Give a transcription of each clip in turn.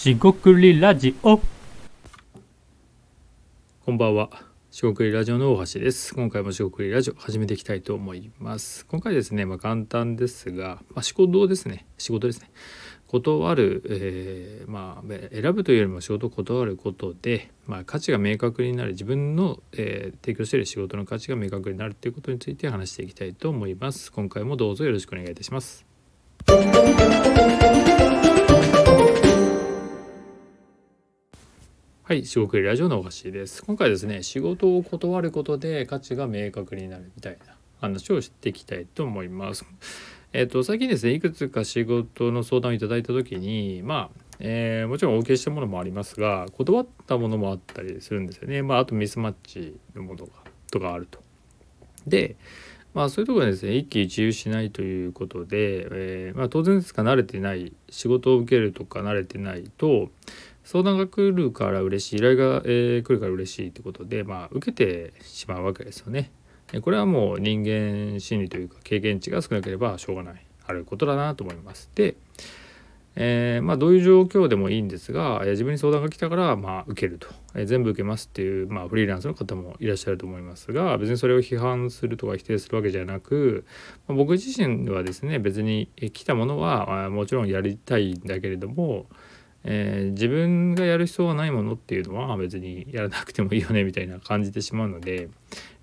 しごくりラジオこんばんは。しごくりラジオの大橋です。今回もしごくりラジオ始めていきたいと思います。今回ですね、まあ、簡単ですが、まあ、仕事ですね。仕事ですね。断る、えーまあ、選ぶというよりも仕事を断ることで、まあ、価値が明確になる自分の、えー提供している仕事の価値が明確になるということについて話していきたいと思います。今回もどうぞよろしくお願いいたします。はい、四国ラジオの大橋です。今回ですね、仕事を断ることで価値が明確になるみたいな話をしていきたいと思います。えっ、と最近ですね、いくつか仕事の相談をいただいた時に、まあ、えーもちろんお受けしたものもありますが、断ったものもあったりするんですよね。まあ、あとミスマッチのものがとかあると。で、まあそういうところでですね一喜一憂しないということで、えーまあ、当然ですが慣れてない仕事を受けるとか慣れてないと相談が来るから嬉しい依頼が、えー来るから嬉しいってことで、まあ、受けてしまうわけですよね。これはもう人間心理というか経験値が少なければしょうがないあることだなと思います。で、えーまあ、どういう状況でもいいんですが、えー自分に相談が来たから、まあ、受けると、えー全部受けますっていう、まあ、フリーランスの方もいらっしゃると思いますが別にそれを批判するとか否定するわけじゃなく、まあ僕自身はですね別に来たものは、もちろんやりたいんだけれども、えー自分がやる必要はないものっていうのは別にやらなくてもいいよねみたいな感じてしまうので、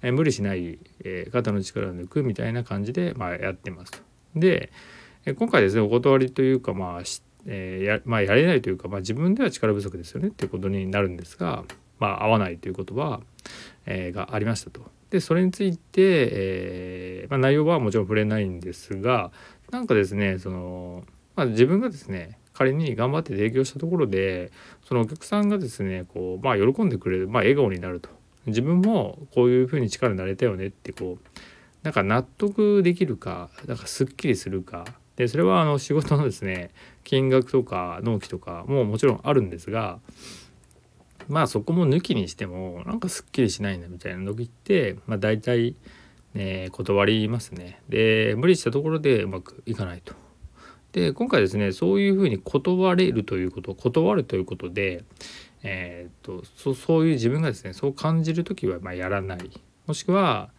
えー無理しない、えー肩の力を抜くみたいな感じで、まあ、やってますと。で、え今回ですねお断りというかまあえやまあ、やれないというか、まあ、自分では力不足ですよねっていうことになるんですが、まあ、合わないということは、えがありましたと。でそれについて、えまあ、内容はもちろん触れないんですがなんかですねその、まあ、自分がですね仮に頑張って提供したところでそのお客さんがですねこう、まあ、喜んでくれる、まあ、笑顔になると自分もこういうふうに力になれたよねってこうなんか納得できるかなんかすっきりするかでそれはあの仕事のですね金額とか納期とかももちろんあるんですがまあそこも抜きにしてもなんかすっきりしないなみたいな時って、まあ、大体、ね、断りますね。で無理したところでうまくいかないと。で今回ですねそういうふうに断れるということ断るということで、えーっとそういう自分がですねそう感じる時はまやらない。もしくは、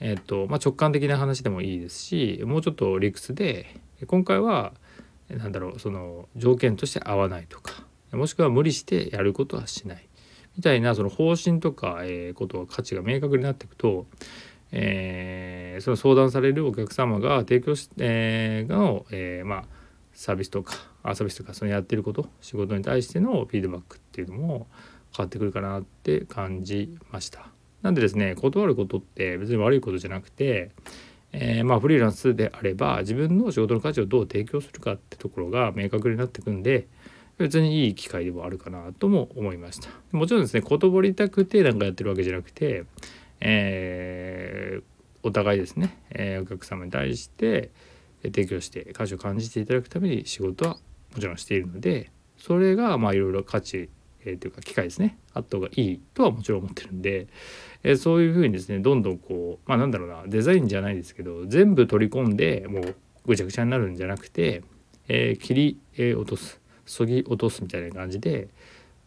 えーっとまあ、直感的な話でもいいですしもうちょっと理屈で今回はなんだろうその条件として合わないとかもしくは無理してやることはしない。みたいなその方針とか、えーことが価値が明確になっていくと、えーその相談されるお客様が提供し、えーの、えーまあ、サービスとかあサービスとかそのやってること仕事に対してのフィードバックっていうのも変わってくるかなって感じました。なんでですね断ることって別に悪いことじゃなくて、えーまあフリーランスであれば自分の仕事の価値をどう提供するかってところが明確になってくんで別にいい機会ではあるかなとも思いましたもちろんですね断りたくてなんかやってるわけじゃなくて、えーお互いですね、えーお客様に対して提供して価値を感じていただくために仕事はもちろんしているのでそれがまあいろいろ価値、えーというか機会ですね。あった方がいいとはもちろん思ってるんで、えーそういうふうにですねどんどんこうまあなんだろうなデザインじゃないですけど全部取り込んでもうぐちゃぐちゃになるんじゃなくて、えー切り、え落とすそぎ落とすみたいな感じで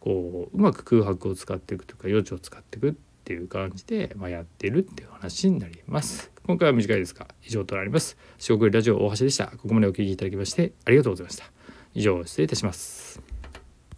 こううまく空白を使っていくとか余地を使っていくっていう感じで、まあ、やってるっていう話になります。今回は短いですが以上となります。四国ラジオ大橋でした。ここまでお聞きいただきましてありがとうございました。以上失礼いたします。